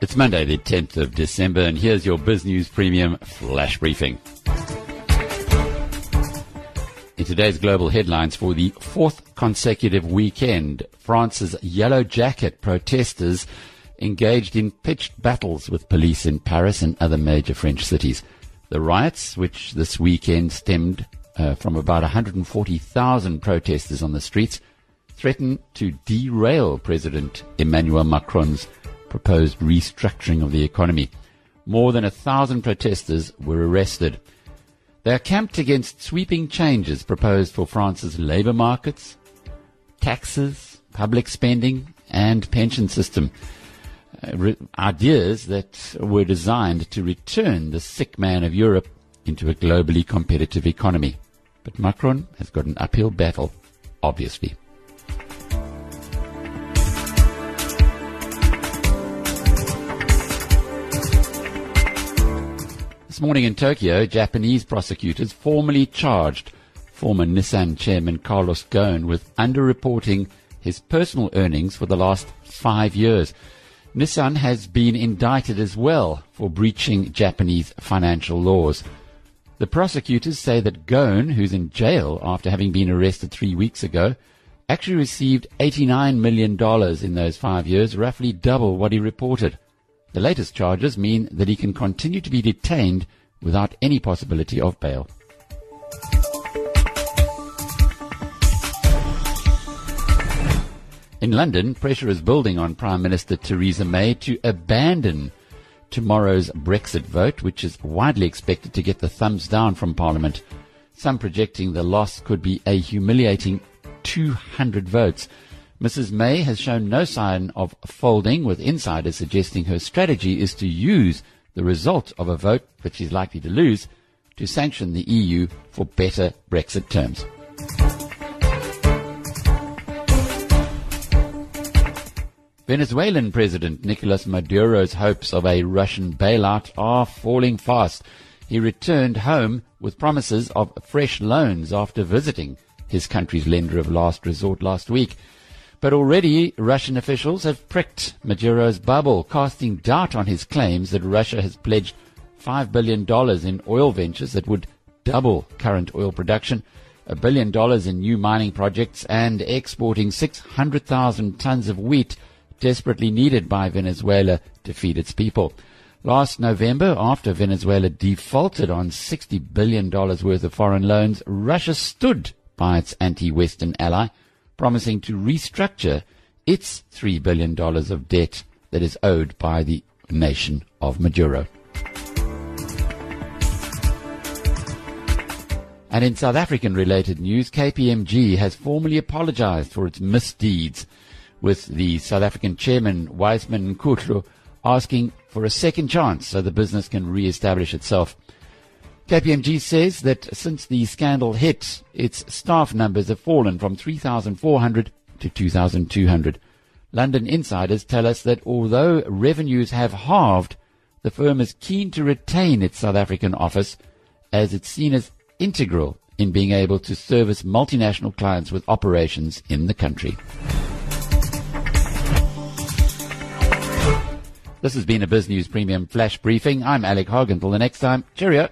It's Monday, the 10th of December, and here's your Biz News Premium Flash Briefing. In today's global headlines for the fourth consecutive weekend, France's Yellow Jacket protesters engaged in pitched battles with police in Paris and other major French cities. The riots, which this weekend stemmed uh, from about 140,000 protesters on the streets, threaten to derail President Emmanuel Macron's proposed restructuring of the economy. More than a thousand protesters were arrested. They are camped against sweeping changes proposed for France's labour markets, taxes, public spending, and pension system. Uh, re- ideas that were designed to return the sick man of Europe into a globally competitive economy. But Macron has got an uphill battle, obviously. This morning in Tokyo, Japanese prosecutors formally charged former Nissan chairman Carlos Ghosn with underreporting his personal earnings for the last five years. Nissan has been indicted as well for breaching Japanese financial laws. The prosecutors say that Ghosn, who's in jail after having been arrested three weeks ago, actually received $89 million in those five years, roughly double what he reported. The latest charges mean that he can continue to be detained without any possibility of bail. In London, pressure is building on Prime Minister Theresa May to abandon tomorrow's Brexit vote, which is widely expected to get the thumbs down from Parliament. Some projecting the loss could be a humiliating 200 votes. Mrs. May has shown no sign of folding, with insiders suggesting her strategy is to use the result of a vote that she's likely to lose to sanction the EU for better Brexit terms. Venezuelan President Nicolas Maduro's hopes of a Russian bailout are falling fast. He returned home with promises of fresh loans after visiting his country's lender of last resort last week. But already Russian officials have pricked Maduro's bubble, casting doubt on his claims that Russia has pledged $5 billion in oil ventures that would double current oil production, a billion dollars in new mining projects, and exporting 600,000 tons of wheat desperately needed by Venezuela to feed its people. Last November, after Venezuela defaulted on $60 billion worth of foreign loans, Russia stood by its anti-Western ally promising to restructure its $3 billion of debt that is owed by the nation of Maduro. And in South African related news, KPMG has formally apologized for its misdeeds, with the South African chairman, Wiseman Nkuhlu, asking for a second chance so the business can re-establish itself. KPMG says that since the scandal hit, its staff numbers have fallen from 3,400 to 2,200. London insiders tell us that although revenues have halved, the firm is keen to retain its South African office as it's seen as integral in being able to service multinational clients with operations in the country. This has been a Biz News Premium Flash Briefing. I'm Alec Hogg. Until the next time, cheerio.